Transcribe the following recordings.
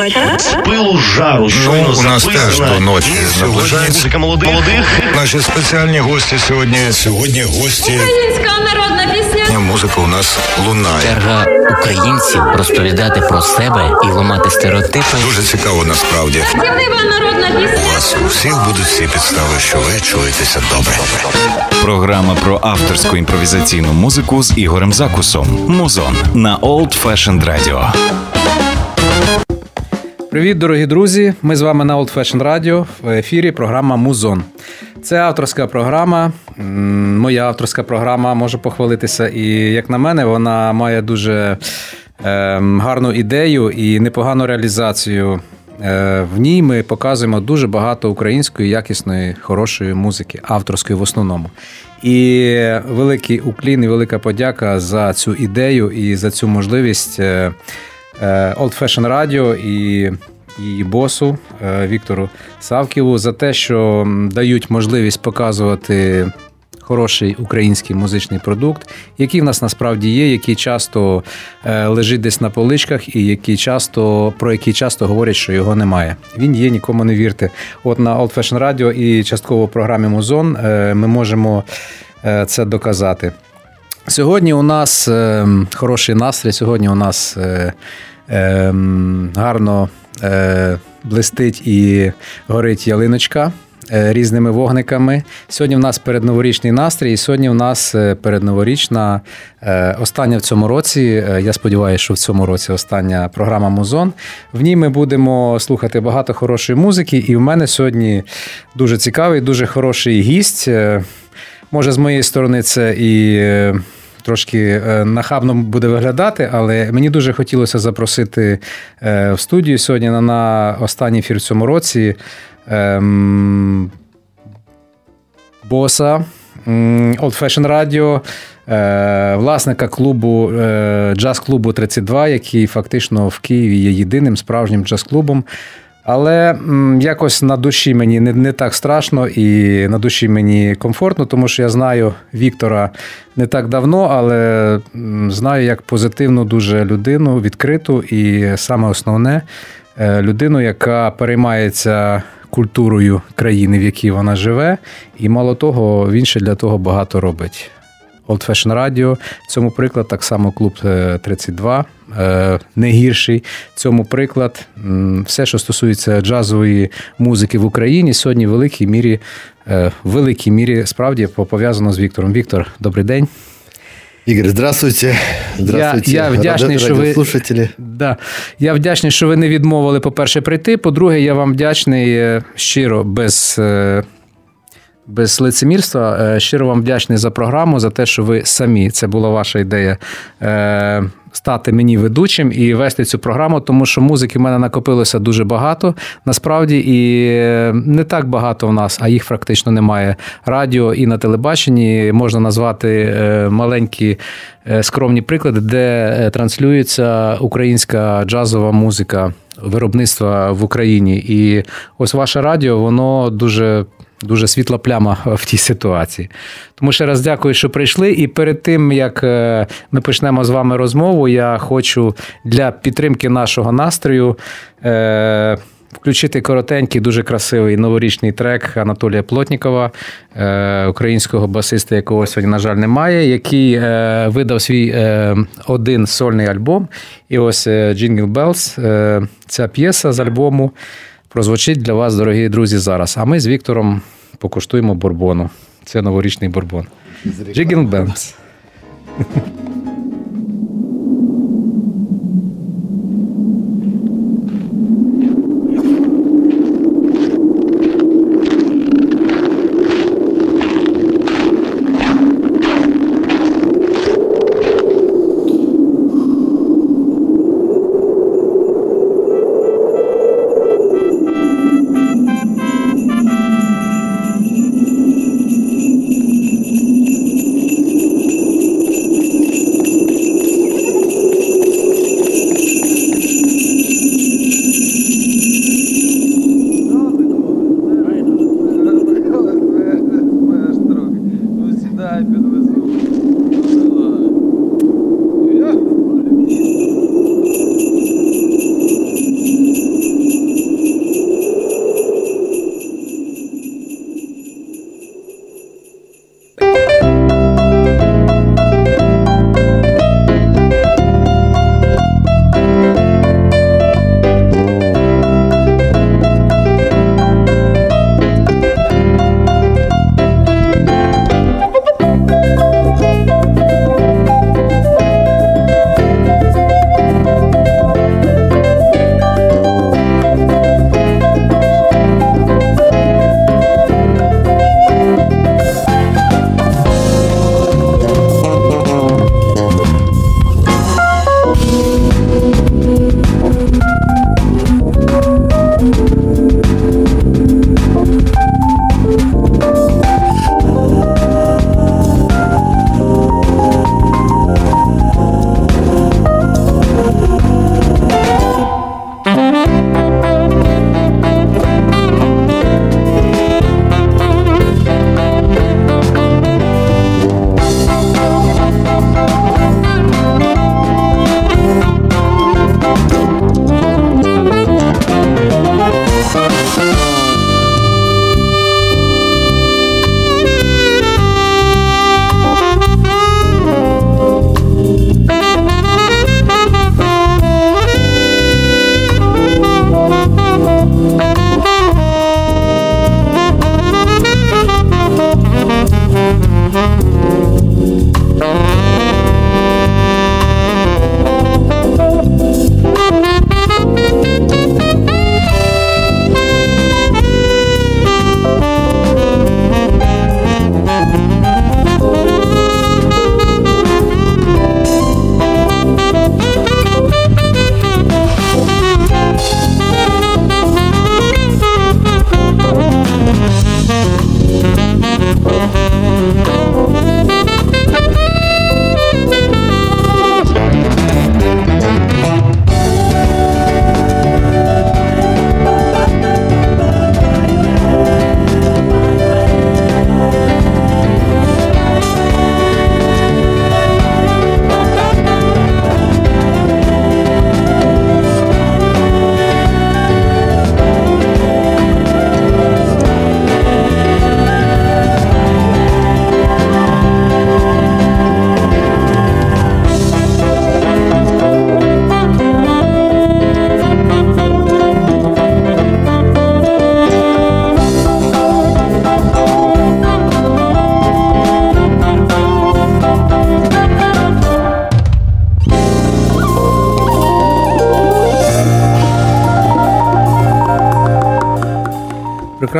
вечора. З пилу жару, щойно Ну, у нас теж до ночі наближається. Музика молодих. молодих. Наші спеціальні гості сьогодні. Сьогодні гості. Українська народна пісня. Музика у нас лунає. Черга українців розповідати про себе і ламати стереотипи. Дуже цікаво насправді. Дівнива народна У вас у всіх будуть всі підстави, що ви чуєтеся добре. Програма про авторську імпровізаційну музику з Ігорем Закусом. Музон на Old Fashioned Radio. Привіт, дорогі друзі! Ми з вами на Old Fashion Radio в ефірі програма Музон. Це авторська програма. Моя авторська програма може похвалитися. І, як на мене, вона має дуже ем, гарну ідею і непогану реалізацію. Е, В ній ми показуємо дуже багато української, якісної, хорошої музики, авторської в основному. І великий уклін і велика подяка за цю ідею і за цю можливість. Е, Old Fashion Radio і її босу е, Віктору Савківу за те, що дають можливість показувати хороший український музичний продукт, який в нас насправді є, який часто е, лежить десь на поличках, і який часто про який часто говорять, що його немає. Він є, нікому не вірте. От на Old Fashion Radio і частково програмі Музон ми можемо це доказати. Сьогодні у нас е, хороший настрій. Сьогодні у нас гарно е, блистить і горить ялиночка е, різними вогниками. Сьогодні в нас передноворічний настрій, і сьогодні в нас е, передноворічна остання в цьому році. Я сподіваюся, що в цьому році остання програма Музон. В ній ми будемо слухати багато хорошої музики. І в мене сьогодні дуже цікавий, дуже хороший гість. Може, з моєї сторони це і трошки е, нахабно буде виглядати, але мені дуже хотілося запросити е, в студію сьогодні на, останній ефір в цьому році ем, боса Old Fashion Radio, е, власника клубу джаз-клубу 32, який фактично в Києві є єдиним справжнім джаз-клубом. Але м, якось на душі мені не, не так страшно і на душі мені комфортно, тому що я знаю Віктора не так давно, але м, знаю як позитивну дуже людину, відкриту і саме основне е, людину, яка переймається культурою країни, в якій вона живе, і мало того, він ще для того багато робить. Old Fashion Radio, цьому приклад так само клуб е, 32, е, не гірший. Цьому приклад все, що стосується джазової музики в Україні, сьогодні в великій мірі, е, в великій мірі справді пов'язано з Віктором. Віктор, добрий день. Игорь, здравствуйте. Здравствуйте, я вдячний, ради- що ви- Да. Я вдячний, що ви не відмовили, по-перше, прийти. По-друге, я вам вдячний е, щиро, без, е, без лицемірства. е, Щиро вам вдячний за програму, за те, що ви самі, це була ваша ідея. е, Стати мені ведучим і вести цю програму, тому що музики в мене накопилося дуже багато. Насправді, і е, не так багато в нас, а їх практично немає. Радіо і на телебаченні можна назвати маленькі скромні приклади, де транслюється українська джазова музика виробництва в Україні. І ось ваше радіо, воно дуже. Дуже світла пляма в тій ситуації. Тому ще раз дякую, що прийшли. І перед тим як е, ми почнемо з вами розмову, я хочу для підтримки нашого настрою е, включити коротенький, дуже красивий новорічний трек Анатолія Плотнікова, е, українського басиста, якого сьогодні, на жаль, немає, який видав свій один сольний альбом. І ось Jingle Bells, ця п'єса з альбому прозвучить для вас, дорогі друзі, зараз. А ми з Віктором покуштуємо бурбону. Це новорічний бурбон. Jingle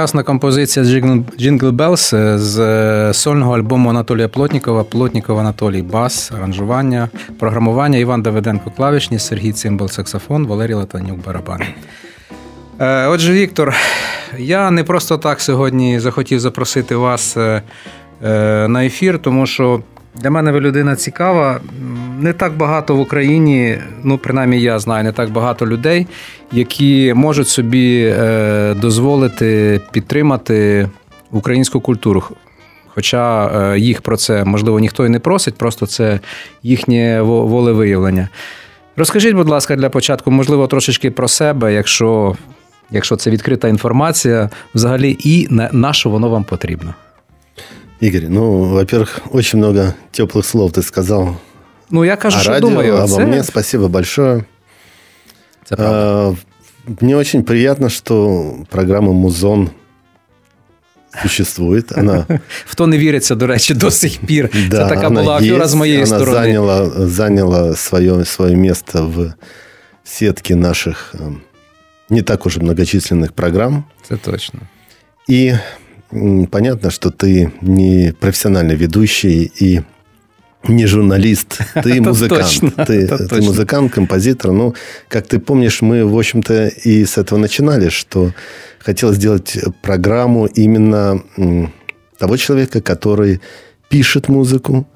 прекрасна композиція Jingle Bells з сольного альбому Анатолія Плотнікова. Плотніков Анатолій Бас, аранжування, програмування Іван Давиденко клавішні, Сергій Цимбал саксофон, Валерій Латанюк барабани. Е, отже, Віктор, я не просто так сьогодні захотів запросити вас е, е, на ефір, тому що для мене ви людина цікава Не так багато в Україні, ну принаймні я знаю, не так багато людей, які можуть собі дозволити підтримати українську культуру. Хоча їх про це можливо ніхто і не просить, просто це їхнє волевиявлення. Розкажіть, будь ласка, для початку, можливо, трошечки про себе, якщо якщо це відкрита інформація, взагалі, і на що воно вам потрібно? Игорь, ну, во-первых, очень много теплых слов ты сказал. Ну, я кажу, о что радио, думаю. Обо це... мне спасибо большое. Це правда. А, мне очень приятно, что программа «Музон» существует. Она... В то не віриться, до речі, до сих пір. Да, Це така була афера з моєї она сторони. Заняла, заняла свое, свое место в сетке наших не так уж многочисленных программ. Это точно. И понятно, что ты не профессиональный ведущий и не журналист, ты музыкант. Ты, ты музыкант, композитор. Ну, как ты помнишь, мы, в общем-то, и с этого начинали, что хотел сделать программу именно того человека, который пишет музыку,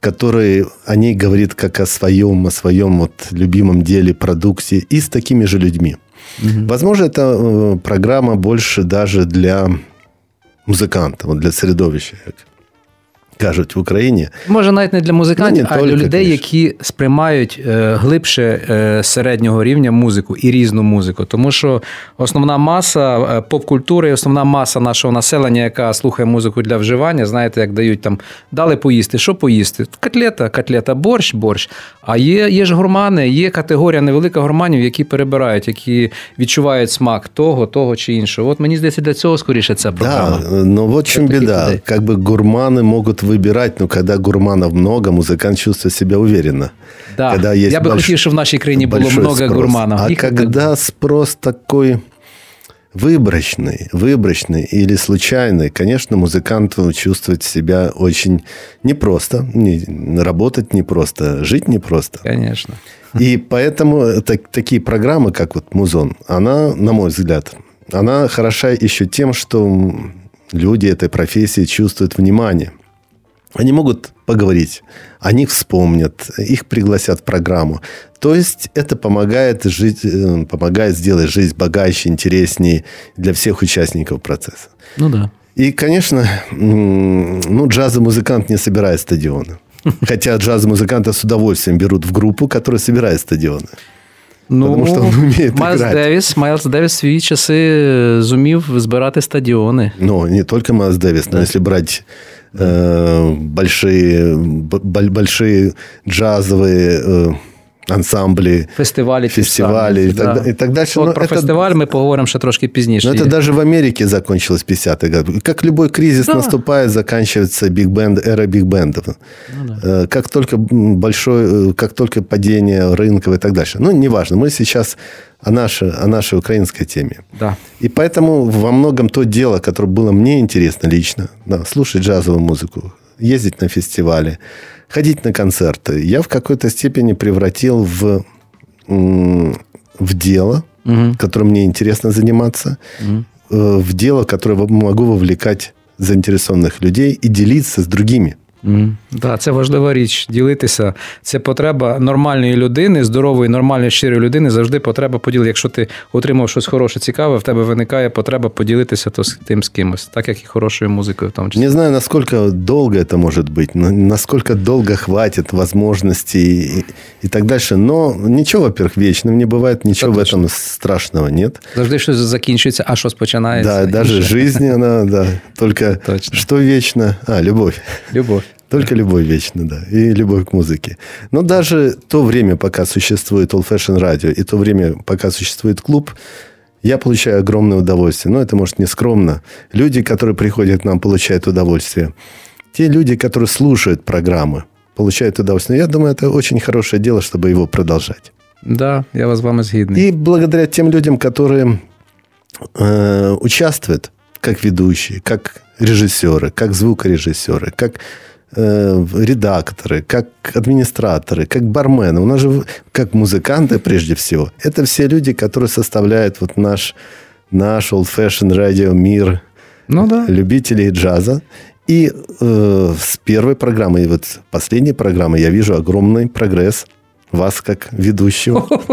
который о ней говорит как о своем, о своем вот любимом деле, продукте, и с такими же людьми. Угу. Возможно, это э, программа больше даже для музиканта, вот для середовища, кажуть в Україні. Може, навіть не для музикантів, ну, а для людей, конечно. які сприймають е, глибше е, середнього рівня музику і різну музику. Тому що основна маса е, поп-культури, основна маса нашого населення, яка слухає музику для вживання, знаєте, як дають там дали поїсти, що поїсти? Котлета, котлета, борщ, борщ. А є є ж гурмани, є категорія невелика гурманів, які перебирають, які відчувають смак того, того чи іншого. От мені здається, для цього скоріше ця програма. Да, ну чем беда. Как бы гурманы могут выбирать, но когда гурманов много, музыкант чувствует себя уверенно. Да. Когда есть Я бы больш... хотел, чтобы в нашей краине было много спрос. гурманов. А Их когда спрос такой выборочный, выборочный или случайный, конечно, музыкант чувствует себя очень непросто. Не, работать непросто, жить непросто. Конечно. И поэтому так, такие программы, как вот Музон, она, на мой взгляд, она хороша еще тем, что люди этой профессии чувствуют внимание. Они могут поговорить, о них вспомнят, их пригласят в программу. То есть это помогает, жить, э, помогает сделать жизнь богаче, интереснее для всех участников процесса. Ну да. И, конечно, ну, джазовый музыкант не собирает стадионы. Хотя джазовые музыканты с удовольствием берут в группу, которая собирает стадионы. Ну, Тому що він вміє Майлз грати. Девіс, Майлз Девіс в свої часи зумів збирати стадіони. Ну, не только Майлз Дэвис, но если брать э, большие, б- большие джазовые э, ансамбли, Фестивалі, ті фестивали самі, и, так, да. и так дальше. От Но про это- фестиваль ми поговоримо ще трошки пізніше. Но это даже в Америке закончилось в 50-х годах. Как любой кризис Да. наступает, заканчивается биг-бенд, эра биг-бендов. Э, Как только большой, э, как только падение рынков и так дальше. Ну, неважно. Мы сейчас о нашей, о нашей украинской теме. Да. И поэтому во многом то дело, которое было мне интересно лично, да, слушать джазовую музыку, ездить на фестивали, ходить на концерты, я в какой-то степени превратил в, в дело, которым мне интересно заниматься, э, в дело, которое могу вовлекать заинтересованных людей и делиться с другими. Mm. Да, це важлива річ ділитися. Це потреба нормальної людини, здорової, нормальної, щирої людини. Завжди потреба поділити. Якщо ти отримав щось хороше, цікаве, в тебе виникає потреба поділитися то з тим з кимось, так як і хорошою музикою, в тому числі. Не знаю, насколько долго это может быть, но насколько долго хватит возможностей и, и так дальше. Но ничего, во-первых, вечным не бывает, ничего Да в точно. этом страшного нет. Завжди щось закінчується, а щось починається. Да, даже інше. жизнь, она, да, только Точно. что вечно? А, любовь. Любов. Только любовь вечна, да, и любовь к музыке. Но даже то время, пока существует Old Fashion Radio, и то время, пока существует клуб, я получаю огромное удовольствие. Но это, может, не скромно. Люди, которые приходят к нам, получают удовольствие. Те люди, которые слушают программы, получают удовольствие. Я думаю, это очень хорошее дело, чтобы его продолжать. Да, я з вами згідний. И благодаря тем людям, которые э, участвуют, как ведущие, как режиссеры, как звукорежиссеры, как э, редакторы, как администраторы, как бармены. У нас же как музыканты прежде всего. Это все люди, которые составляют вот наш, наш old-fashioned радио мир ну, да. любителей джаза. И э, с первой программы и вот последней программы я вижу огромный прогресс – вас як ведущого.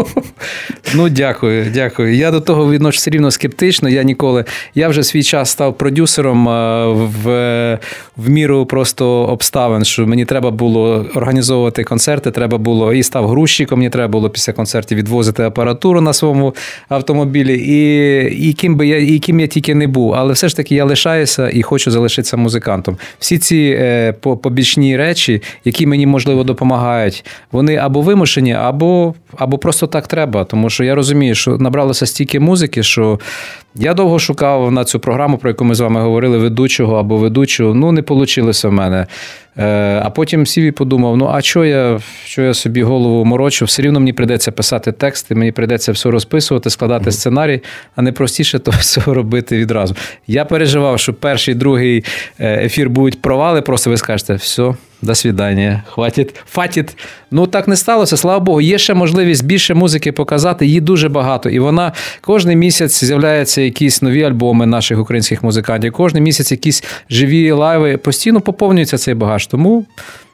Ну, дякую, дякую. Я до того все рівно скептично. Я ніколи. Я вже свій час став продюсером е, в в міру просто обставин, що мені треба було організовувати концерти, треба було і став грузчиком, мені треба було після концертів відвозити апаратуру на своєму автомобілі. І і, ким би я і ким я тільки не був. Але все ж таки я лишаюся і хочу залишитися музикантом. Всі ці е, побічні речі, які мені можливо допомагають, вони або вимушені, вимушені, або або просто так треба. Тому що я розумію, що набралося стільки музики, що я довго шукав на цю програму, про яку ми з вами говорили, ведучого або ведучого. Ну, не вийшло в мене. Е, а потім сів і подумав: ну а що я що я собі голову морочу? Все рівно мені прийдеться писати тексти, мені прийдеться все розписувати, складати сценарій, а не простіше то все робити відразу. Я переживав, що перший другий е, ефір будуть провали, просто ви скажете, все. До свідання, хватить, фатить. Ну так не сталося. Слава Богу, є ще можливість більше музики показати. Її дуже багато. І вона кожен місяць з'являються якісь нові альбоми наших українських музикантів. Кожен місяць якісь живі лайви. Постійно поповнюється цей багаж. Тому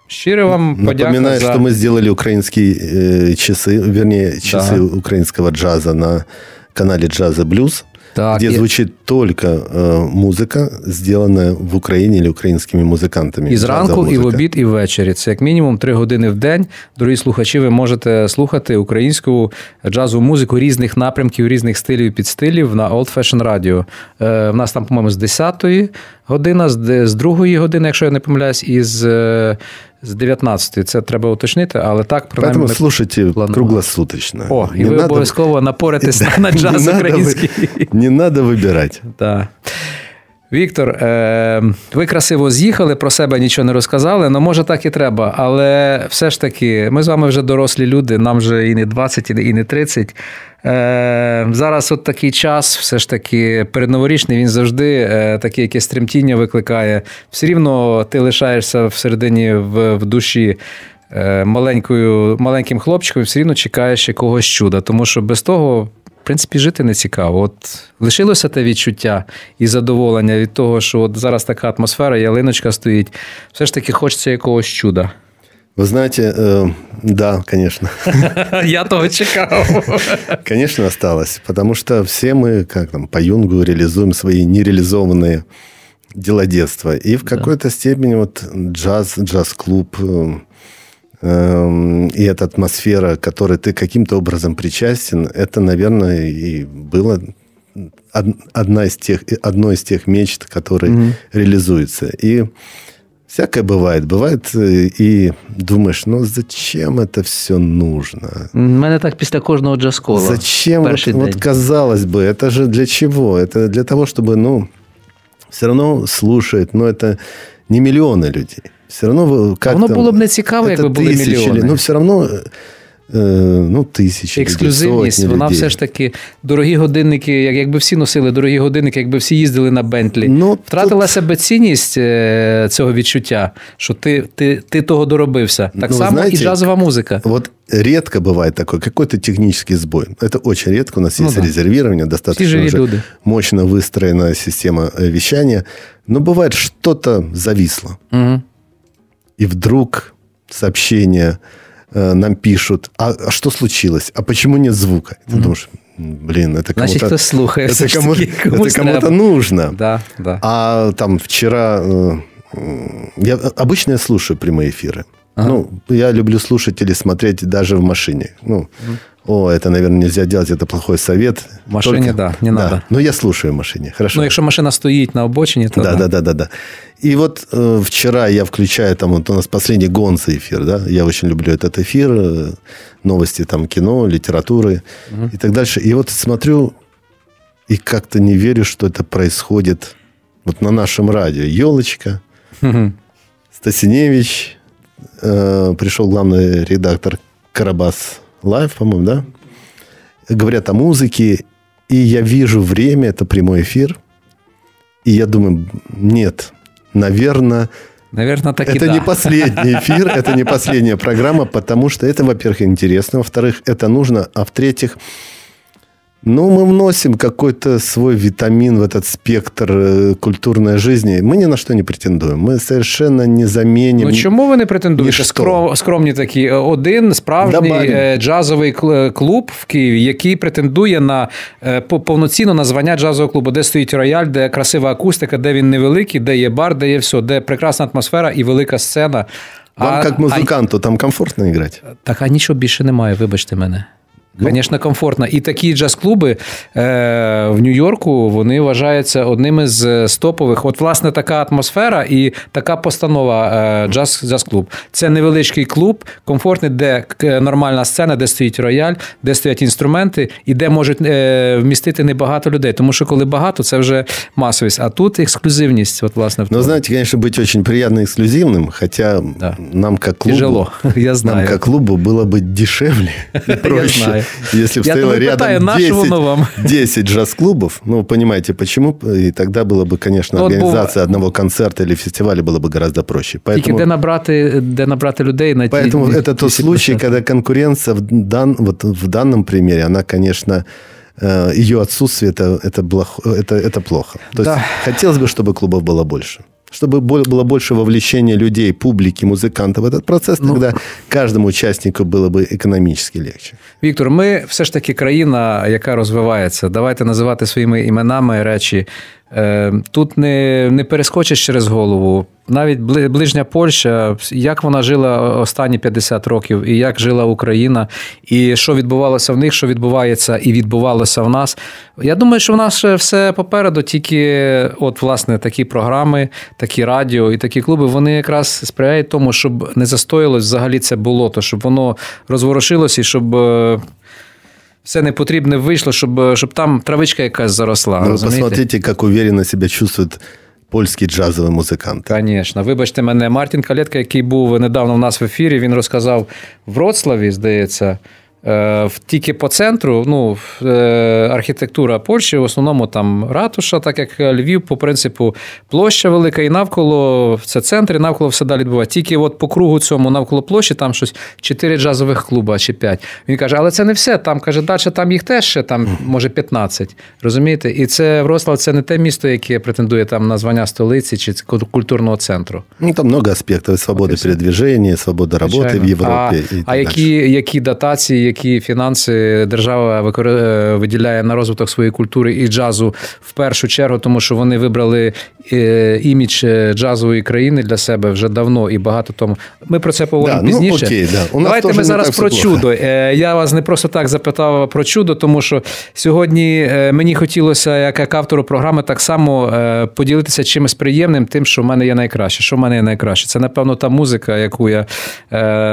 щиро вам подяка Напоминаю, за... что мы сделали украинские э, часы, вернее, часы да. украинского джаза на канале Джаза Блюз. Так, где и... звучит только э, музика, сделана в Україні или українськими музикантами. І зранку, і в обід, і ввечері. Це як мінімум три години в день. Дорогі слухачі, ви можете слухати українську джазову музику різних напрямків, різних стилів і підстилів на Old Fashion Radio. Е, В нас там, по-моєму, з 10-ї години, з 2-ї години, якщо я не помиляюсь, і з е, з 19 Це треба уточнити, але так принаймні... Поэтому слушайте плануємо. круглосуточно. О, і не ви надо... обов'язково напоритесь на, на джаз український. Не треба вибирати. Так. Віктор, е, ви красиво з'їхали, про себе нічого не розказали, але може так і треба. Але все ж таки, ми з вами вже дорослі люди, нам вже і не 20, і не 30. Е, Зараз от такий час, все ж таки, передноворічний, він завжди е, таке якесь тремтіння викликає. Все рівно ти лишаєшся всередині в, в душі. Маленькою, маленьким хлопчиком все рівно чекаєш якогось чуда, тому що без того принципі, жити не цікаво. От лишилося те відчуття і задоволення від того, що от зараз така атмосфера, ялиночка стоїть. Все ж таки хочеться якогось чуда. Вы знаете, э, да, конечно. Я того чекал. Конечно, осталось, потому что все мы, как там, по Юнгу реализуем свои нереализованные дела детства. И в какой-то степени вот джаз, джаз-клуб, э, Эм, и эта атмосфера, которой ты каким-то образом причастен, это, наверное, и было одна из тех, одно из тех мечт, которые угу. реализуются. И всякое бывает. Бывает э, и думаешь, ну зачем это все нужно? У мене так після кожного джаз-кола. Зачем? Вот, вот казалось бы, это же для чего? Это для того, чтобы, ну, все равно слушает, но это не мільйони людей все равно как Воно було б не цікаво, якби були мільйони. Ну, все одно ну, тисячі. Ексклюзивність, людей, вона все ж таки дорогі годинники, як, якби всі носили дорогі годинники, якби всі їздили на Бентлі. Ну, Втратилася тут... би цінність е, цього відчуття, що ти ти, ти того доробився. Так ну, само знаете, і джазова музика. Вот редко бывает такой какой-то технический сбой. Это очень редко. У нас ну, есть да. резервирование, достаточно уже люди. мощно выстроенная система э, вещания. Но бывает, что-то зависло. Угу и вдруг сообщение э, нам пишут, а, а что случилось? А почему нет звука? Ты mm думаешь, блин, это кому-то... Значит, кто слухает. Это, кому, это кому-то нужно. Да, да. А там вчера... Э, я обычно я слушаю прямые эфиры. Ага. Ну, я люблю слушать или смотреть даже в машине. Ну, угу. О, это, наверное, нельзя делать, это плохой совет. В машине, Только... да, не да. надо. Но я слушаю в машине, хорошо. Ну, если машина стоит на обочине, то да. Да, да, да, да. И вот э, вчера я включаю, там вот у нас последний Гонца эфир, да, я очень люблю этот эфир, э, новости там кино, литературы угу. и так дальше. И вот смотрю и как-то не верю, что это происходит вот на нашем радио. Елочка, угу. Стасиневич, э, пришел главный редактор Karabas Live, по-моему, да? Говорят о музыке, и я вижу время, это прямой эфир. И я думаю, нет, наверное, Наверное, так это и не да. последний эфир, это не последняя программа, потому что это, во-первых, интересно, во-вторых, это нужно, а в-третьих, ну, мы вносим какой-то свой витамин в этот спектр э, культурной жизни. Мы ни на что не претендуем. Мы совершенно не заменим. Ну чому ви не претендуєте? Ніщо. Скром, скромні такі. Один справжній Добавим. е, джазовий кл- клуб в Києві, який претендує на е, по- повноцінно на звання джазового клубу, де стоїть рояль, де красива акустика, де він невеликий, де є бар, де є все, де прекрасна атмосфера і велика сцена. Вам, А- как музыканту, там комфортно играть? А, так, а нічого більше немає, вибачте мене. Звісно, комфортно. І такі джаз-клуби е, в Нью-Йорку вони вважаються одними з стопових. От, власне, така атмосфера і така постанова е, джаз, джаз-клуб. Це невеличкий клуб, комфортний, де к- нормальна сцена, де стоїть рояль, де стоять інструменти, і де можуть е, вмістити небагато людей. Тому що коли багато, це вже масовість. А тут ексклюзивність, от, власне, в Но, тому. знаете, конечно, быть очень приятно эксклюзивным, хотя Да. нам как клубу... Тяжело, я знаю. Нам как клубу было бы дешевле и проще, знаю. если бы Я стояло тому питаю, рядом наше 10, воно вам? 10 джаз-клубов. Ну, вы понимаете, почему? И тогда было бы, конечно, Ну, от був- организация одного концерта или фестиваля было бы гораздо проще. Тільки Поэтому, де набрати, де набрати людей на ті- поэтому это тот 10%. случай, когда конкуренция в, дан, вот в данном примере, она, конечно, э, ее отсутствие это, это, блох- это, это плохо. То есть Да. хотелось бы, чтобы клубов было больше. Чтобы бо- было больше вовлечения людей, публики, музыкантов в этот процесс, Ну, тогда каждому участнику было бы экономически легче. Віктор, ми все ж таки країна, яка розвивається. Давайте називати своїми іменами речі. Е, Тут не, не перескочиш через голову. Навіть ближня Польща, як вона жила останні 50 років, і як жила Україна, і що відбувалося в них, що відбувається і відбувалося в нас. Я думаю, що в нас все попереду, тільки от, власне, такі програми, такі радіо і такі клуби, вони якраз сприяють тому, щоб не застоїлось взагалі це болото, щоб воно розворушилося і щоб. Е, Все непотрібне вийшло, щоб, щоб там травичка якась заросла. Ну, посмотрите, як уверенно себе чувствують польский джазовый музыкант. Звісно, вибачте мене, Мартін Калетка, який був недавно в нас в ефірі, він розказав в Вроцлаві, здається, е, тільки по центру, ну, е, архітектура Польщі, в основному там ратуша, так як Львів, по принципу, площа велика, і навколо це центр, і навколо все далі відбувається. Тільки от по кругу цьому навколо площі там щось 4 джазових клуба чи 5. Він каже, але це не все. Там каже, далі там їх теж ще там, може, 15. Розумієте? І це Вроцлав це не те місто, яке претендує там на звання столиці чи культурного центру. Ну, там много аспектов. Свобода передвижения, свобода работы в. Европе. А, так а які, які дотації, які фінанси держава е, виділяє на розвиток своєї культури і джазу в першу чергу, тому що вони вибрали е, імідж е, джазової країни для себе вже давно і багато тому. Ми про це поговоримо Да, ну, пізніше. окей, да. У нас Давайте ми зараз про плохо. чудо. Я вас не просто так запитав про чудо, тому що сьогодні мені хотілося, як, як автору програми, так само поділитися чимось приємним, тим, що в мене є найкраще. Що в мене є найкраще? Це, напевно, та музика, яку я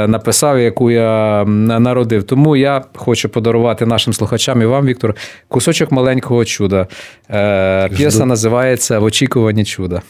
написав, яку я народив. Тому я хочу подарувати нашим слухачам і вам, Віктор, кусочок маленького чуда. Е, П'єса називається В очікуванні чуда.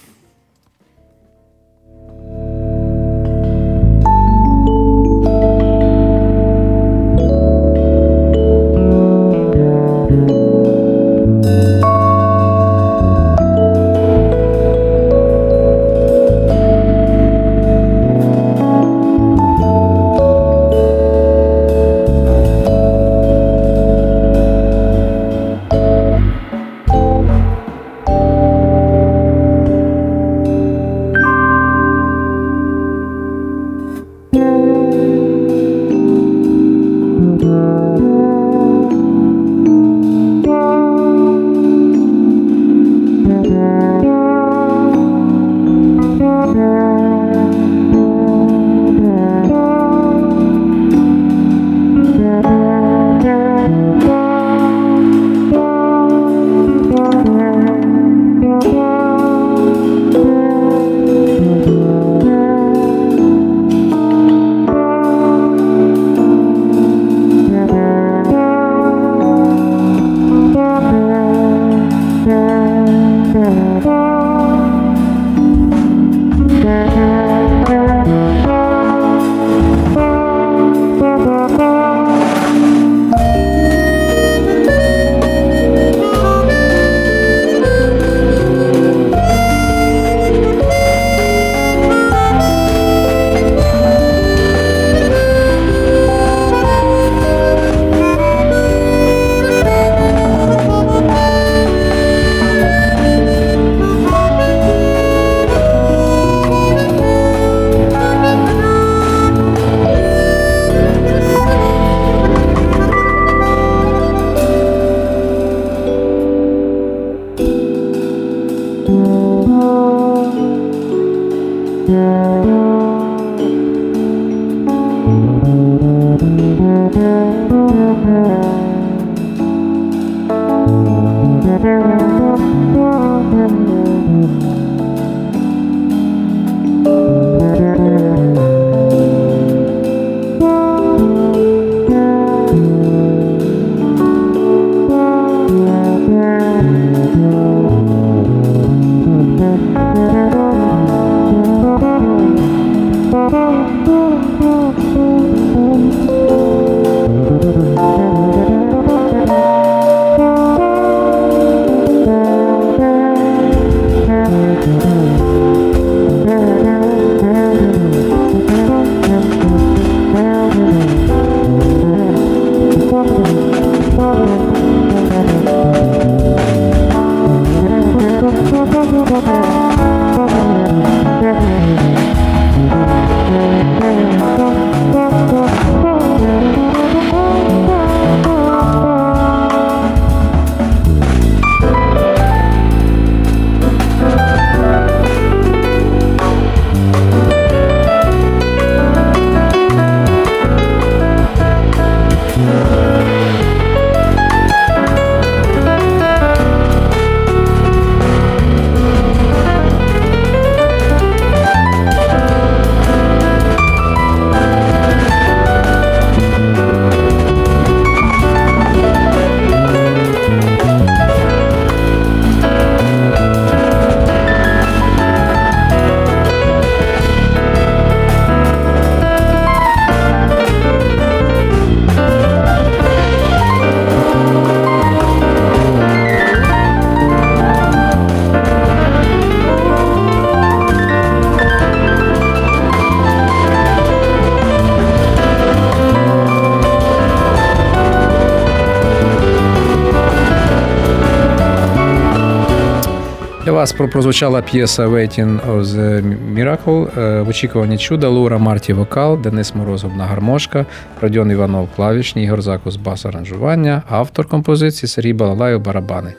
Вас прозвучала п'єса Waiting of the Miracle е, в очікуванні чуда Лура Марті вокал, Денис Морозов на гармошка, Родіон Іванов клавішні, Ігор Закус бас аранжування, автор композиції Сергій Балалаєв барабани.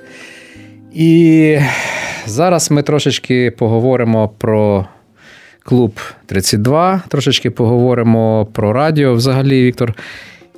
І зараз ми трошечки поговоримо про клуб 32, трошечки поговоримо про радіо. Взагалі, Віктор.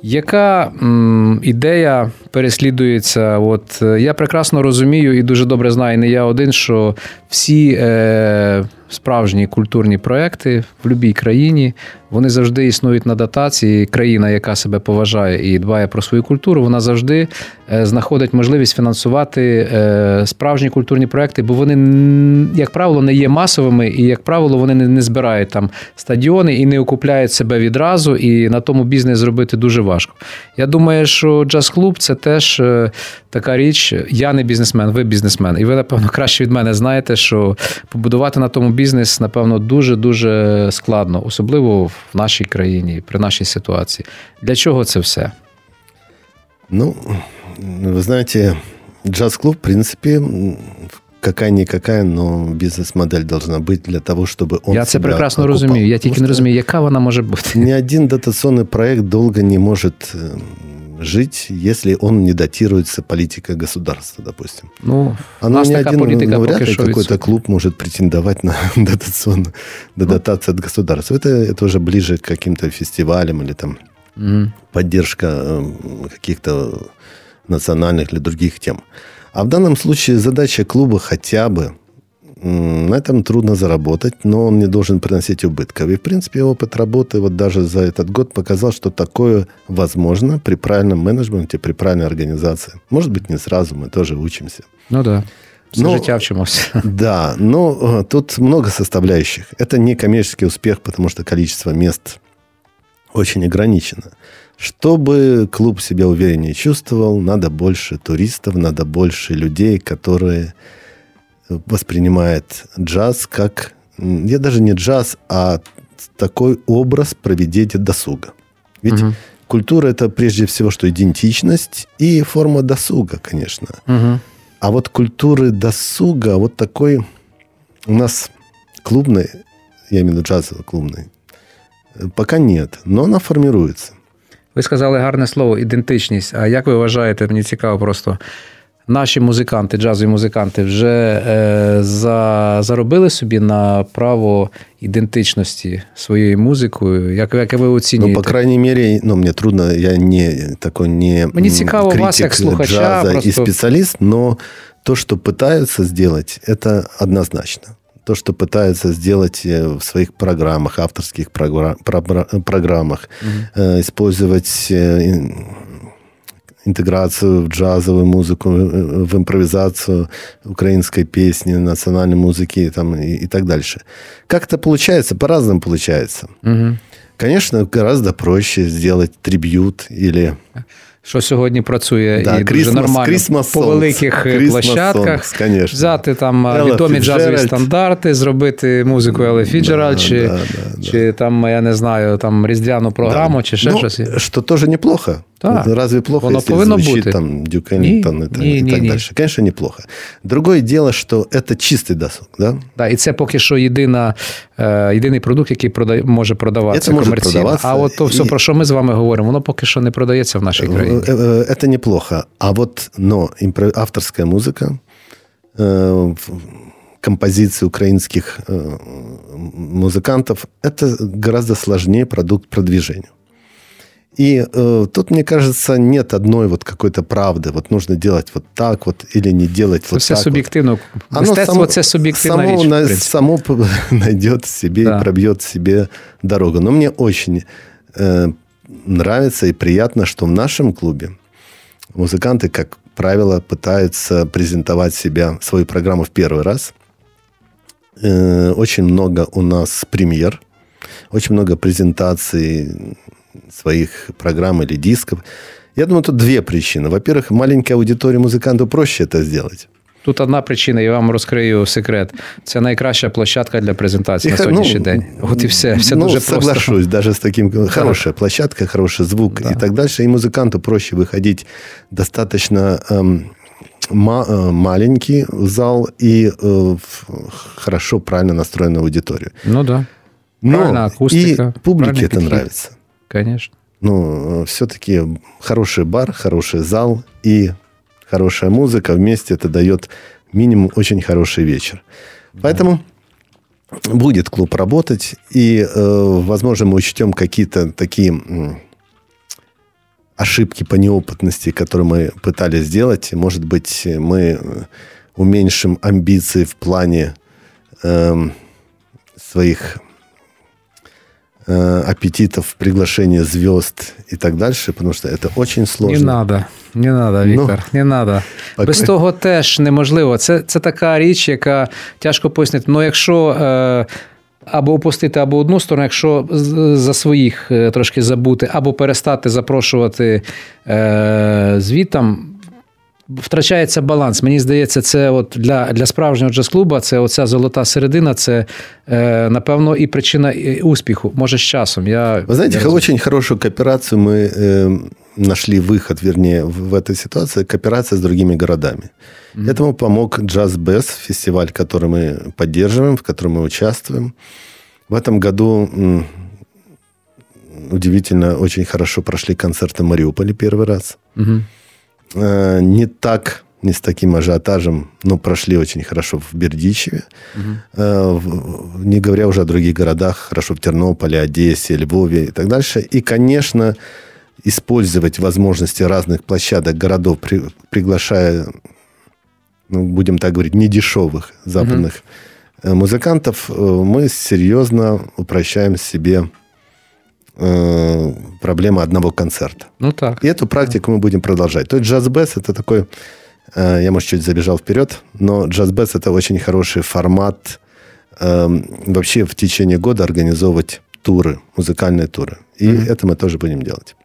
Яка м, ідея переслідується? От е, я прекрасно розумію і дуже добре знаю, не я один, що всі е, справжні культурні проекти в будь-якій країні вони завжди існують на дотації. Країна, яка себе поважає і дбає про свою культуру, вона завжди е, знаходить можливість фінансувати е, справжні культурні проекти, бо вони, як правило, не є масовими, і, як правило, вони не збирають там стадіони і не окупляють себе відразу. І на тому бізнес зробити дуже важко. Я думаю, що джаз-клуб це теж е, така річ. Я не бізнесмен, ви бізнесмен. І ви, напевно, краще від мене знаєте, що побудувати на тому бізнес, напевно, дуже дуже складно, особливо в в нашій країні, при нашій ситуації. Для чого це все? Ну, вы знаете, джаз-клуб, в принципе, какая-никакая, но бизнес-модель должна быть для того, чтобы он Я це прекрасно окупав. розумію. Я тільки не розумію, яка вона може бути. Ни один дотационный проект долго не может жить, если он не датируется политикой государства, допустим. Ну, Оно нас не один, политика ну, вряд ли какой-то клуб может претендовать на дотационную на ну. дотацию от государства. Это, это уже ближе к каким-то фестивалям или там угу. поддержка э, каких-то национальных или других тем. А в данном случае задача клуба хотя бы на этом трудно заработать, но он не должен приносить убытков. И, в принципе, опыт работы вот даже за этот год показал, что такое возможно при правильном менеджменте, при правильной организации. Может быть, не сразу, мы тоже учимся. Ну да. Но, життя вчимося. Да, но э, тут много составляющих. Это не коммерческий успех, потому что количество мест очень ограничено. Чтобы клуб себя увереннее чувствовал, надо больше туристов, надо больше людей, которые воспринимает джаз как, я даже не джаз, а такой образ проведения досуга. Ведь угу. культура это прежде всего что идентичность и форма досуга, конечно. Угу. А вот культуры досуга, вот такой у нас клубный, я имею в виду джазовый клубный, пока нет, но она формируется. Ви сказали гарне слово ідентичність. А як ви вважаєте, мені цікаво просто наші музиканти, джазові музиканти, вже е, за, заробили собі на право ідентичності своєю музикою? Як, як ви оцінюєте? Ну, по крайней мере, ну, мне трудно, я не такой не Мені цікаво критик вас як слухача, джаза просто... и специалист, но то, что пытаются сделать, это однозначно. То, что пытаются сделать э, в своих программах, авторских програ- про- программах, угу. э, использовать э, интеграцию в джазовую музыку, в импровизацию украинской песни, национальной музыки там, и, и так дальше. Как это получается? По-разному получается. Угу. Конечно, гораздо проще сделать трибют или що сьогодні працює да, і Christmas, дуже нормально Christmas по великих Christmas площадках. Songs, взяти там Ella відомі Fitzgerald. джазові стандарти, зробити музику Елли Фіджеральд, Да, чи, да, да, чи там, я не знаю, там різдвяну програму, Да. чи ще Ну, щось. Что тоже неплохо. Да. Разве плохо, Воно если повинно звучит бути. там Дюк Эллингтон Ні, и, так- ні, и ні, так ні. дальше? Конечно, неплохо. Другое дело, что это чистый досуг. Да? Да, і це поки що єдина, е, єдиний продукт, який продає, може продаватися Це може комерційно. продаватися, А от то все, і- про що ми з вами говоримо, воно поки що не продається в нашій країні. Э, э, Это неплохо. А вот, но импро- авторская музыка, э, в- композиции украинских э, музыкантов, это гораздо сложнее продукт продвижения. И э, тут, мне кажется, нет одной вот какой-то правды. Вот нужно делать вот так вот или не делать Це вот все так. вот. суб'єктивно. Оно Мистецтво само- це суб'єктивна само, річ. в на- принципі. само п- найдет себе Да. и пробьет себе дорогу. Но мне очень э, нравится и приятно, что в нашем клубе музыканты, как правило, пытаются презентовать себя, свою программу в первый раз. Э, очень много у нас премьер, очень много презентаций своих программ или дисков. Я думаю, тут две причины. Во-первых, маленькой аудитории музыканту проще это сделать. Тут одна причина, я вам розкрию секрет. Це найкраща площадка для презентації на Тихо, сьогоднішній ну, день. От і все. Все ну, дуже просто. соглашусь, даже с таким... Хорошая площадка, хороший звук и так дальше. И музыканту проще выходить достаточно эм, ма- э, маленький зал и э, в хорошо, правильно настроенную аудиторию. Ну да. Но Правильно, акустика, и публике правильный это подход. нравится. Конечно. Ну, все-таки хороший бар, хороший зал и хорошая музыка вместе это дает минимум очень хороший вечер. Поэтому будет клуб работать, и, э, возможно, мы учтем какие-то такие м, ошибки по неопытности, которые мы пытались сделать. Может быть, мы э, уменьшим амбиции в плане эм, своих э, аппетитов, приглашения звезд и так дальше, потому что это очень сложно. Не надо, не надо, Ну, не надо. так. Без того теж неможливо. Це, це така річ, яка тяжко пояснити. Ну, якщо е, або опустити або одну сторону, якщо за своїх е, трошки забути, або перестати запрошувати е, звітам. Втрачається баланс. Мені здається, це от для, для справжнього джаз-клуба, це оця золота середина, це е, напевно і причина е, успіху. Може, з часом. Я, Вы знаете, я очень хорошую кооперацию мы э, нашли выход, вернее, в, в этой ситуации, кооперация с другими городами. Этому помог Джаз Бес, фестиваль, который мы поддерживаем, в котором мы участвуем. В этом году м, удивительно очень хорошо прошли концерты в Мариуполе первый раз. Мгм. Э, не так, не с таким ажиотажем, но прошли очень хорошо в Бердичеве. Э, в- Не говоря уже о других городах, хорошо в Тернополе, Одессе, Львове и так дальше. И, конечно, использовать возможности разных площадок городов, при- приглашая, ну, будем так говорить, недешевых западных э, музыкантов, э, мы серьезно упрощаем себе э, проблему одного концерта. Ну так. И эту практику мы будем продолжать. То есть джаз-бэс это такой, э, я, может, чуть забежал вперед, но джаз-бэс это очень хороший формат эм, вообще в течение года организовывать туры, музыкальные туры. И это мы тоже будем делать.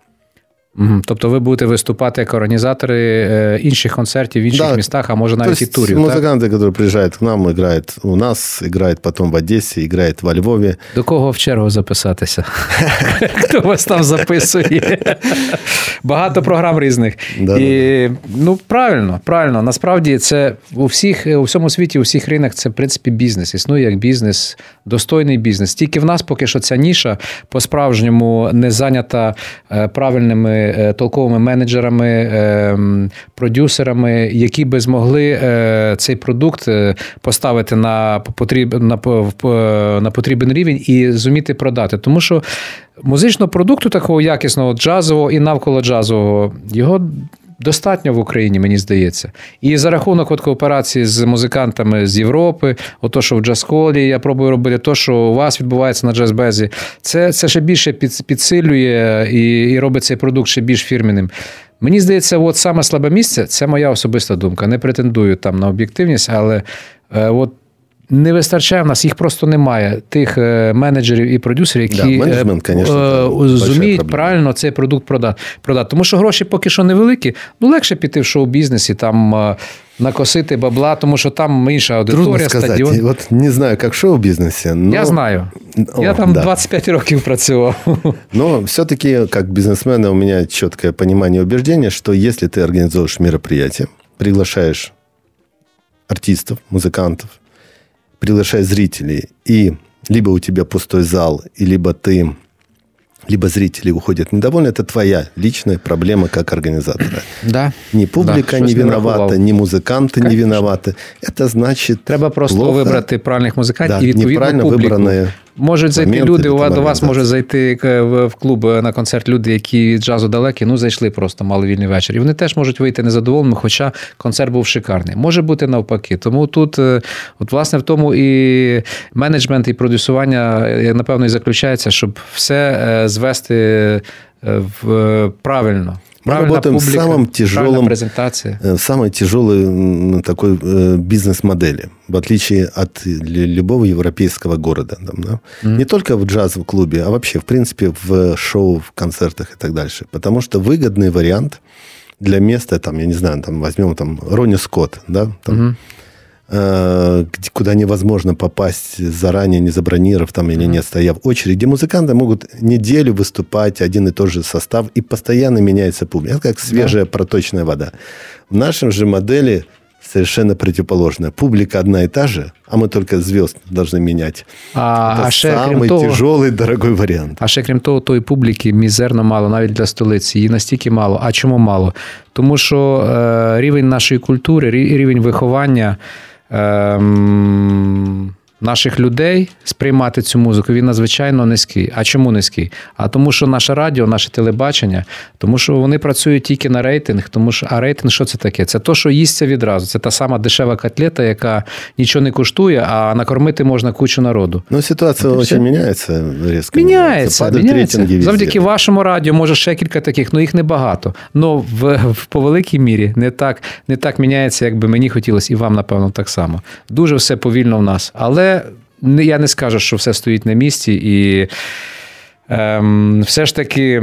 Мгм. Тобто ви будете виступати як організатори е, інших концертів в інших Да. містах, а може То навіть і есть турів. Так? музыканты, которые приезжают к нам, играют у нас, играют потом в Одессе, играют во Львове. До кого в чергу записатися? Хто вас там записує? Багато програм різних. Да, І ну правильно, правильно. Насправді це у всіх у всьому світі, у всіх країнах це в принципі бізнес. Існує як бізнес, достойний бізнес. Тільки в нас поки що ця ніша по-справжньому не зайнята е, правильними е, толковими менеджерами, е, продюсерами, які би змогли е, цей продукт поставити на потріб, на, на потрібен рівень і зуміти продати. Тому що музичного продукту такого якісного джазового і навколо джазового його достатньо в Україні, мені здається. І за рахунок от кооперації з музикантами з Європи, ото, що в джаз-колі я пробую робити, то, що у вас відбувається на джаз-безі, це це ще більше підсилює і, і робить цей продукт ще більш фірмінним. Мені здається, от саме слабе місце це моя особиста думка. Не претендую там на об'єктивність, але е, от не вистачає в нас, їх просто немає. Тих е, менеджерів і продюсерів, які да, конечно, е, зуміють правильно цей продукт продати. Тому що гроші поки що невеликі, ну легше піти в шоу-бізнес і там. Е, накосити бабла, тому що там інша аудиторія, Трудно сказати. стадіон. От не знаю, як в шоу-бізнесі. Но... Я знаю. О, Я там да. 25 років працював. Но все-таки, как бизнесмена, у меня четкое понимание и убеждение, что если ты организуешь мероприятие, приглашаешь артистов, музыкантов, приглашая зрителей, и либо у тебя пустой зал, и либо ты либо зрители уходят недовольны, это твоя личная проблема как организатора. Да. Ни публіка да, не виновата, ні музиканти не виноваты. Это значит Треба просто плохо. вибрати правильних музикантів да, і відповідно публіку. Вибране Можуть зайти люди, у до вас може зайти в клуб на концерт люди, які джазу далекі, ну зайшли просто мали вільний вечір. І вони теж можуть вийти незадоволеними, хоча концерт був шикарний. Може бути навпаки. Тому тут, е, от, власне, в тому і менеджмент, і продюсування, е, напевно, і заключається, щоб все е, звести в правильно. Мы работаем публика, в самом тяжелом, презентация. в самой тяжелой такой бизнес-модели, в отличие от любого европейского города. Там, да? mm Не только в джаз-клубе, а вообще, в принципе, в шоу, в концертах и так дальше. Потому что выгодный вариант для места, там, я не знаю, там, возьмем там Ронни Скотт, да, там, mm Э, куда невозможно попасть заранее, не забронировав там или не стоя в очереди. Музыканты могут неделю выступать один и тот же состав, и постоянно меняется публика. Это как свежая да. проточная вода. В нашем же модели совершенно противоположное. Публика одна и та же, а мы только звезд должны менять. А, Это а ще, самый того, тяжелый, дорогой варіант. А ще крім того, тої публіки мізерно мало, навіть для столиці. Її настільки мало. А чому мало? Тому що е, рівень нашої культури, рівень виховання. Ем, наших людей сприймати цю музику, він надзвичайно низький. А чому низький? А тому, що наше радіо, наше телебачення, тому що вони працюють тільки на рейтинг, тому що а рейтинг що це таке? Це то, що їсться відразу. Це та сама дешева котлета, яка нічого не коштує, а накормити можна кучу народу. Ну, ситуація дуже міняється різко. Міняється. міняється. Завдяки вашому радіо, може ще кілька таких, ну їх небагато. Ну в, в по великій мірі не так не так міняється, як би мені хотілося, і вам, напевно, так само. Дуже все повільно в нас. Але я не скажу, що все стоїть на місці, і ем, все ж таки.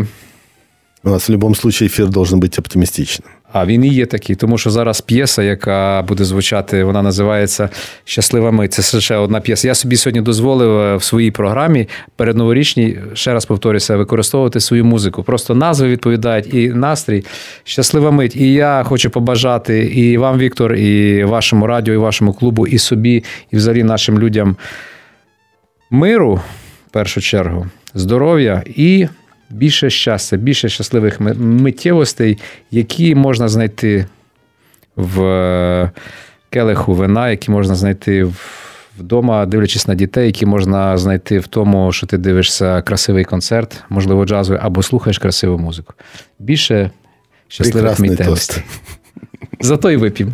У нас в будь-якому випадку ефір має бути оптимістичним. А він і є такий, тому що зараз п'єса, яка буде звучати, вона називається Щаслива мить. Це ще одна п'єса. Я собі сьогодні дозволив е, в своїй програмі перед новорічній, ще раз повторюся, використовувати свою музику. Просто назви відповідають і настрій. Щаслива мить. І я хочу побажати і вам, Віктор, і вашому радіо, і вашому клубу, і собі, і взагалі нашим людям миру в першу чергу, здоров'я і більше щастя, більше щасливих миттєвостей, які можна знайти в е, келиху вина, які можна знайти вдома, дивлячись на дітей, які можна знайти в тому, що ти дивишся красивий концерт, можливо, джазовий, або слухаєш красиву музику. Більше щасливих миттєвостей. Зато й вип'ємо.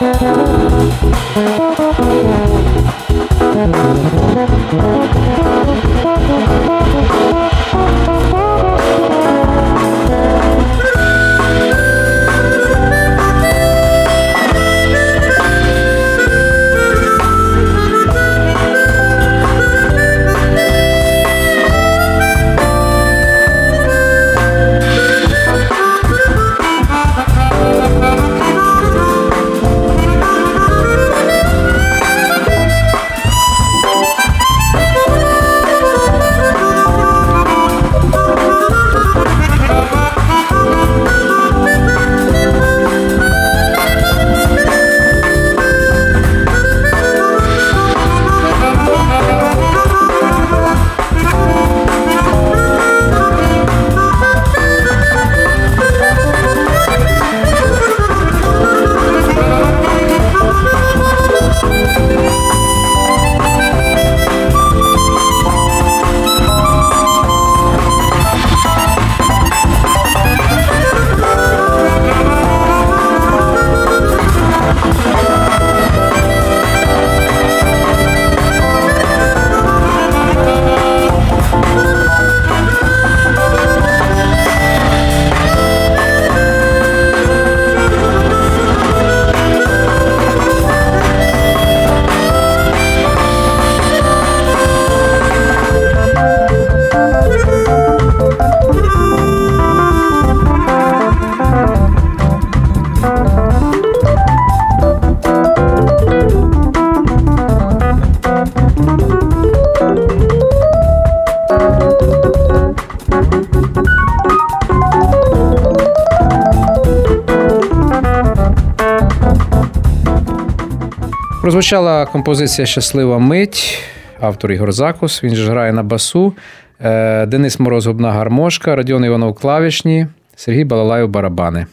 Thank you. Прозвучала композиція Щаслива мить, автор Ігор Закус. Він ж грає на басу. Е, Денис Мороз Губна гармошка, Радіон Іванов клавішні, Сергій Балалаєв барабани.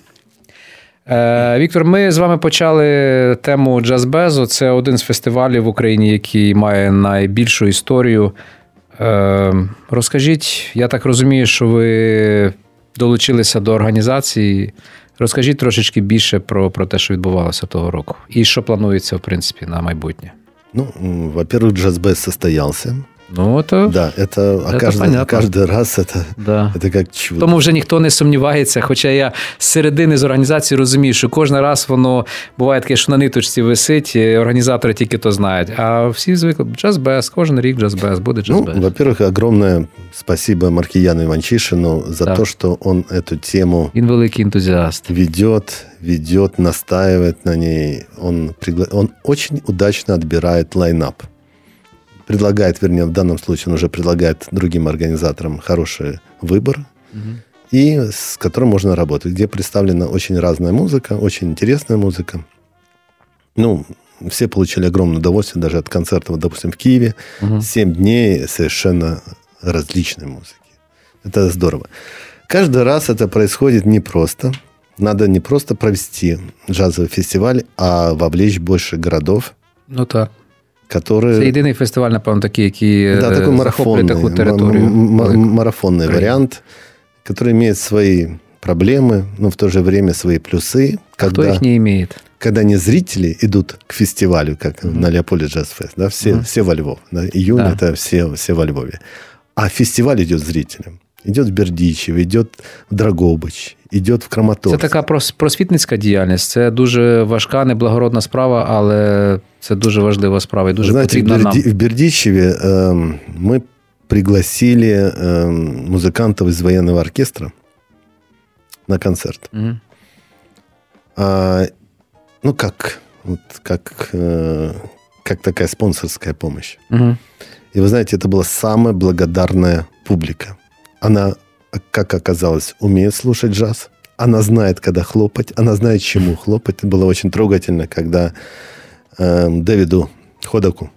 Е, Віктор, ми з вами почали тему джазбезу. Це один з фестивалів в Україні, який має найбільшу історію. Е, Розкажіть, я так розумію, що ви долучилися до організації. Розкажіть трошечки більше про, про те, що відбувалося того року, і що планується, в принципі, на майбутнє. Ну, во-первых, Джаз Без состоялся. Ну, то Да, это, а Это каждый, понятно. каждый раз это, да. это как чудо. Тому вже ніхто не сумнівається. Хоча я з середини з організації розумію, що кожен раз воно буває таке, що на ниточці висить, і організатори тільки то знають. А всі звикли джаз-без, кожен рік джаз-без, буде Ну, джаз-без. во-первых, огромное спасибо Маркияну Иванчишину за Да. то, что он эту тему Він великий ентузіаст. ведет, ведет, настаивает на ней. Он, пригла- он очень удачно отбирает лайнап. Предлагает, вернее, в данном случае он уже предлагает другим организаторам хороший выбор, и с которым можно работать, где представлена очень разная музыка, очень интересная музыка. Ну, все получили огромное удовольствие даже от концертов, допустим, в Киеве. Семь дней совершенно различной музыки. Это здорово. Каждый раз это происходит непросто. Надо не просто провести джазовый фестиваль, а вовлечь больше городов, Ну так. которые... Це єдиний фестиваль, напевно, такий, який Да, е, такой захоплює марафонный, таку м- територію. м- велику. м- марафонный Украины. вариант, который имеет свои проблемы, но в то же время свои плюсы. Хто Когда, їх не має? когда не зрители идут к фестивалю, как на Леопольде Джаз Фест, да, все, все во Львов. Да, июнь Да. это все, все во Львове. А фестиваль идет зрителям. Идет в Бердичев, идет в Драгобыч, идет в Це Краматорск. така прос- просвітницька діяльність. Це дуже важка, неблагородна справа, але це дуже важлива справа і дуже Знаете, в, потрібна нам. В Бердичеве эм, мы пригласили э, музыкантов из военного оркестра на концерт. Мгм. А, ну, как, вот, как, э, как такая спонсорская помощь. Мгм. И вы знаете, это была самая благодарная публика. Она, как оказалось, умеет слушать джаз. Она знает, когда хлопать. Она знает, чему хлопать. Это было очень трогательно, когда э, Дэвиду Ходаку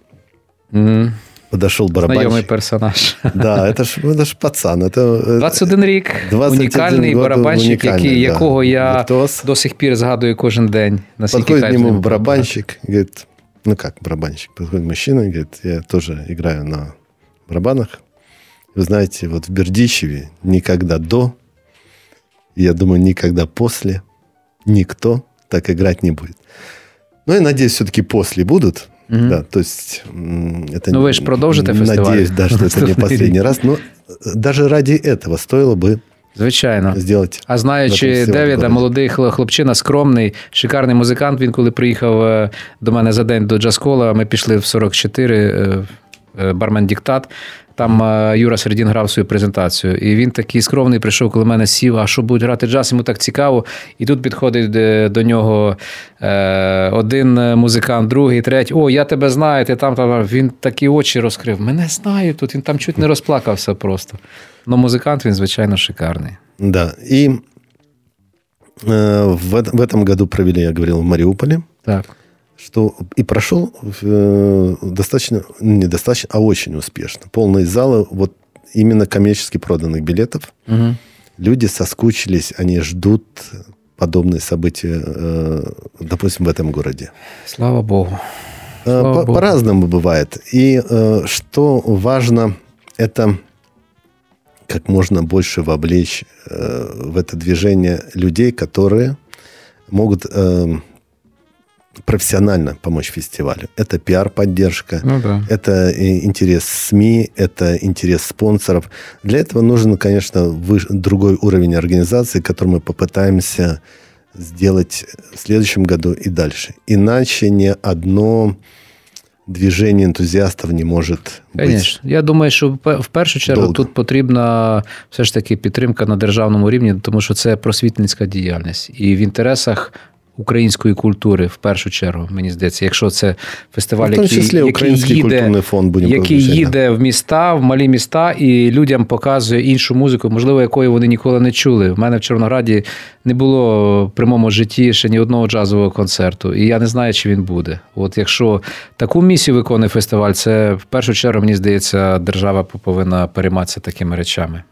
Мгм. подошел Знайомий барабанщик. персонаж. Да, это ж, это ж пацан. Это, э, 21 рік. 21 унікальний год, барабанщик, унікальний, який, да. якого я Віртуоз. до сих пір згадую кожен день. Наскільки Подходит к кайф з нему ним барабанщик, говорит, ну как барабанщик, подходит мужчина, говорит, я тоже играю на барабанах. Вы знаете, вот в Бердичеве никогда до, и я думаю, никогда после никто так играть не будет. Ну, я надеюсь, все-таки после будут. Мгм. Да, то есть м, это... Ну, вы ж продолжите фестиваль Надеюсь, да, что это не наступний последний рік. раз. Но э, даже ради этого стоило бы Звичайно. сделать А знаючи в этом всьому Девіда, городі. молодий хло- хлопчина, скромний, шикарний музикант. Він коли приїхав е, до мене за день до джаз-кола, ми пішли в 44, е, е, бармен Діктат. Там е, Юра Середін грав свою презентацію. І він такий скромний прийшов, коли мене сів, а що будуть грати джаз, йому так цікаво. І тут підходить е, до нього е, один музикант, другий, третій. О, я тебе знаю, ти там, там. Він такі очі розкрив. Мене знають тут. Він там чуть не розплакався просто. Ну, музикант він, звичайно, шикарний. Да, и э, в, эт- в этом году провели, я говорил, в Мариуполе, Так. Что и прошел э, достаточно, не достаточно, а очень успешно. Полные залы, вот именно коммерчески проданных билетов. Угу. Люди соскучились, они ждут подобные события, э, допустим, в этом городе. Слава Богу. Э, Слава по- Богу. По-разному бывает. И э, что важно, это как можно больше вовлечь э, в это движение людей, которые могут э, профессионально помочь фестивалю. Это пиар-поддержка, Ну да. это и интерес СМИ, это интерес спонсоров. Для этого нужен, конечно, выш- другой уровень организации, который мы попытаемся сделать в следующем году и дальше. Иначе ни одно движение энтузиастов не может быть. Звісно. Я думаю, що в пе- в першу чергу Довго. тут потрібна все ж таки підтримка на державному рівні, тому що це просвітницька діяльність. І в інтересах української культури, в першу чергу, мені здається, якщо це фестиваль, тому який, числі який їде, фонд, який їде в міста, в малі міста, і людям показує іншу музику, можливо, якої вони ніколи не чули. У мене в Чорнограді не було в прямому житті ще ні одного джазового концерту, і я не знаю, чи він буде. От якщо таку місію виконує фестиваль, це в першу чергу, мені здається, держава повинна перейматися такими речами.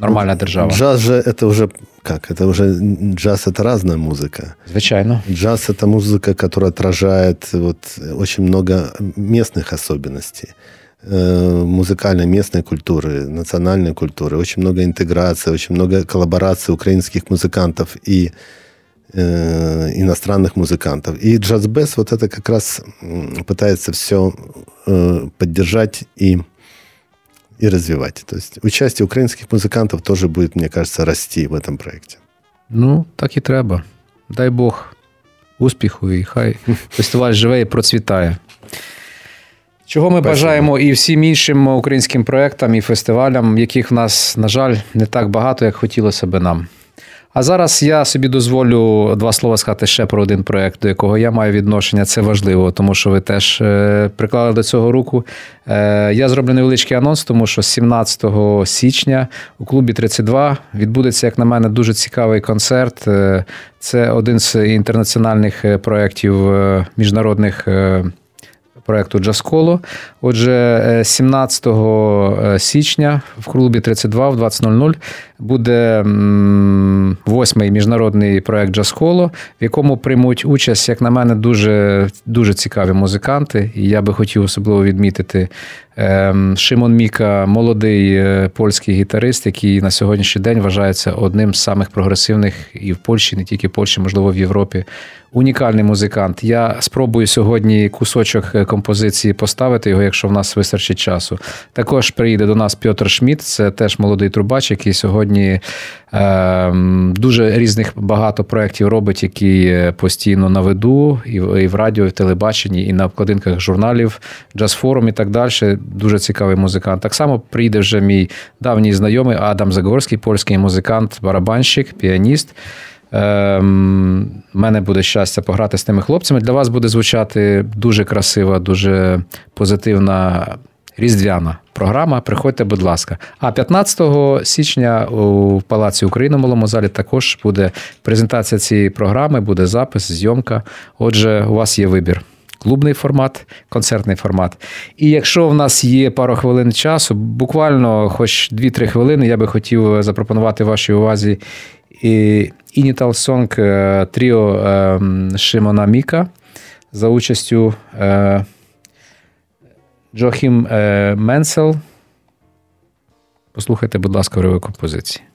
Нормальна держава. Джаз же это уже как? Это уже джаз это разная музыка. Звичайно. Джаз это музыка, которая отражает вот очень много местных особенностей э, музыкальной местной культуры, национальной культуры, очень много интеграции, очень много коллабораций украинских музыкантов и э, иностранных музыкантов. И джаз-бес вот это как раз пытается все поддержать и, и развивать. То есть участие украинских музыкантов тоже будет, мне кажется, расти в этом проекте. Ну, так і треба. Дай Бог успіху, і хай фестиваль живе і процвітає. Чого ми бажаємо і всім іншим українським проєктам і фестивалям, яких в нас, на жаль, не так багато, як хотілося би нам. А зараз я собі дозволю два слова сказати ще про один проєкт, до якого я маю відношення. Це важливо, тому що ви теж е, приклали до цього руку. Е, Я зроблю невеличкий анонс, тому що 17 січня у клубі 32 відбудеться, як на мене, дуже цікавий концерт. Е, Це один з інтернаціональних проєктів міжнародних. Е, проекту Джасколо. Отже, е, 17 е, січня в клубі 32 в 20.00 буде восьмий міжнародний проект Джасколо, в якому приймуть участь, як на мене, дуже, дуже цікаві музиканти. І я би хотів особливо відмітити Шимон Міка, молодий е, польський гітарист, який на сьогоднішній день вважається одним з самих прогресивних і в Польщі, не тільки в Польщі, можливо, в Європі. Унікальний музикант. Я спробую сьогодні кусочок е, композиції поставити його, якщо в нас вистачить часу. Також приїде до нас Пьотр Шмідт, це теж молодий трубач, який сьогодні е, дуже різних багато проєктів робить, які постійно на виду, і в радіо, і в телебаченні, і на обкладинках журналів, джаз-форум і так далі. Дуже цікавий музикант. Так само приїде вже мій давній знайомий Адам Загорський, польський музикант, барабанщик, піаніст. Ем, мене буде щастя пограти з тими хлопцями. Для вас буде звучати дуже красива, дуже позитивна різдвяна програма. Приходьте, будь ласка. А 15 січня у Палаці України в малому залі також буде презентація цієї програми, буде запис, зйомка. Отже, у вас є вибір. Клубний формат, концертний формат. І якщо в нас є пару хвилин часу, буквально хоч 2-3 хвилини, я би хотів запропонувати вашій увазі Initial Song Тріо Шимона Міка за участю е, Джохім е, Менсел. Послухайте, будь ласка, уривок композиції.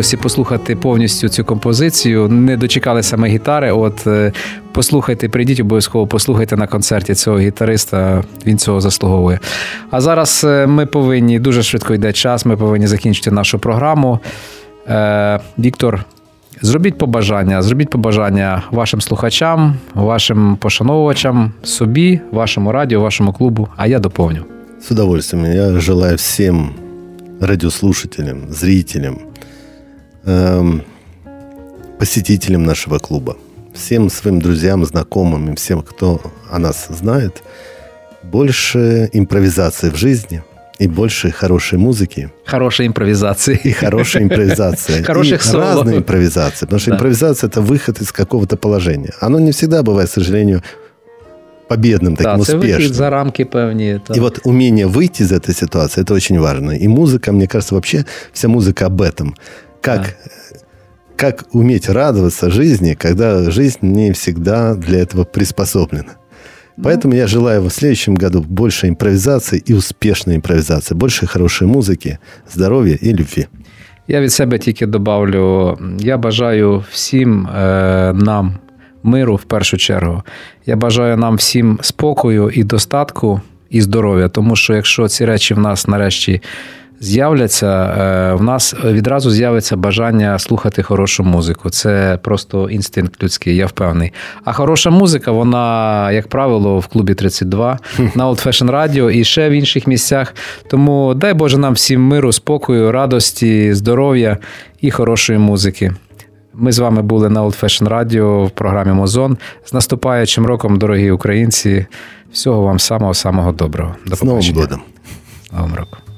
Можливості послухати повністю цю композицію. Не дочекали саме гітари. От е, послухайте, прийдіть обов'язково, послухайте на концерті цього гітариста. Він цього заслуговує. А зараз е, ми повинні дуже швидко йде час. Ми повинні закінчити нашу програму. Е, Віктор. Зробіть побажання, зробіть побажання вашим слухачам, вашим пошановувачам, собі, вашому радіо, вашому клубу. А я доповню. С удовольствием. Я желаю всем радиослушателям, зрителям, Эм, посетителям нашего клуба, всем своим друзьям, знакомым, всем, кто о нас знает, больше импровизации в жизни и больше хорошей музыки. Хорошей импровизации. И хорошей импровизации. Хороших и разной импровизации. Потому что импровизация – это выход из какого-то положения. Оно не всегда бывает, к сожалению, победным, таким да, успешным. за рамки певні. Так. И вот умение выйти из этой ситуации – это очень важно. И музыка, мне кажется, вообще вся музыка об этом. Как, да. как уметь радоваться жизни, когда жизнь не всегда для этого приспособлена. Поэтому я желаю в следующем году больше импровизации и успешной импровизации, больше хорошей музыки, здоров'я і любви. Я від себе тільки добавлю: я бажаю всім е, нам миру в першу чергу. Я бажаю нам всім спокою і достатку і здоров'я, тому що якщо ці речі в нас нарешті з'являться, е, в нас відразу з'явиться бажання слухати хорошу музику. Це просто інстинкт людський, я впевнений. А хороша музика, вона, як правило, в клубі 32 на Old Fashion Radio і ще в інших місцях. Тому дай Боже нам всім миру, спокою, радості, здоров'я і хорошої музики. Ми з вами були на Old Fashion Radio в програмі Мозон. З наступаючим роком, дорогі українці, всього вам самого самого доброго. До З Новим годом. Новим роком.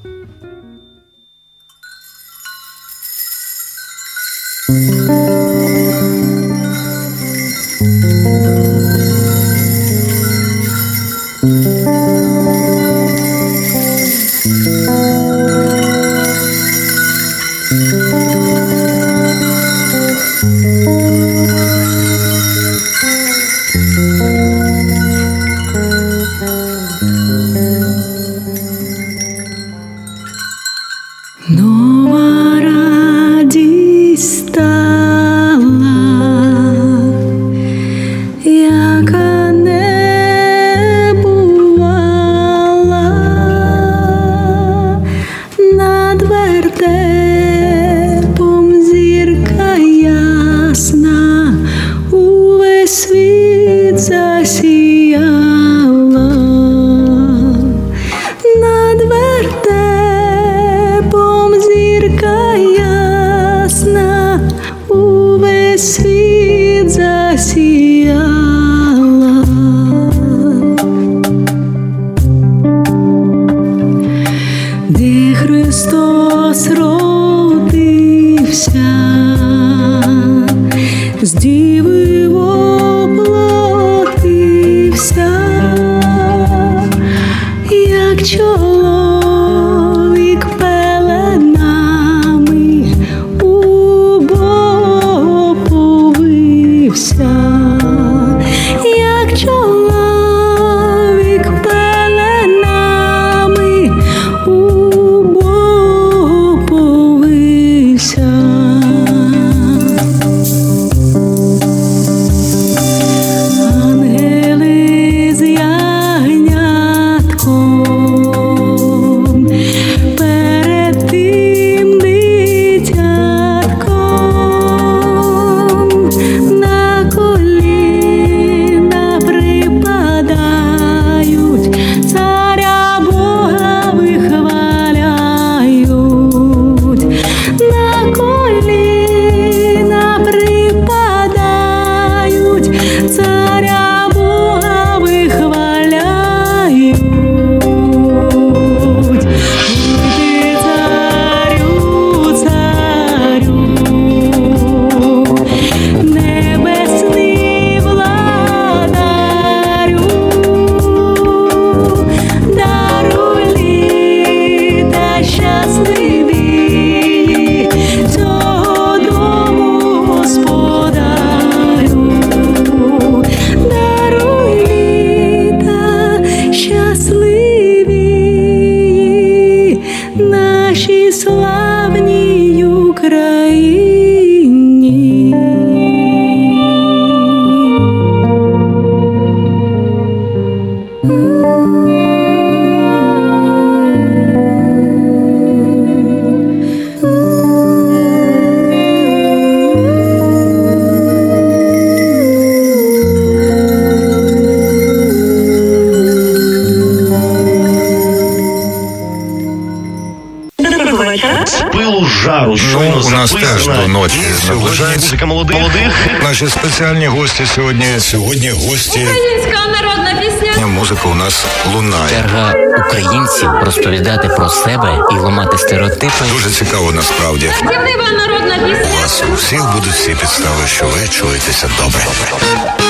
Наші спеціальні гості сьогодні. Сьогодні гості. Українська народна пісня. Музика у нас лунає. Черга українців розповідати про себе і ламати стереотипи. Дуже цікаво насправді. Співлива народна У пісня. вас у всіх будуть всі підстави, що ви чуєтеся добре.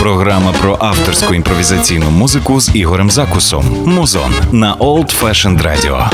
Програма про авторську імпровізаційну музику з Ігорем Закусом. Музон на Old Fashioned Radio.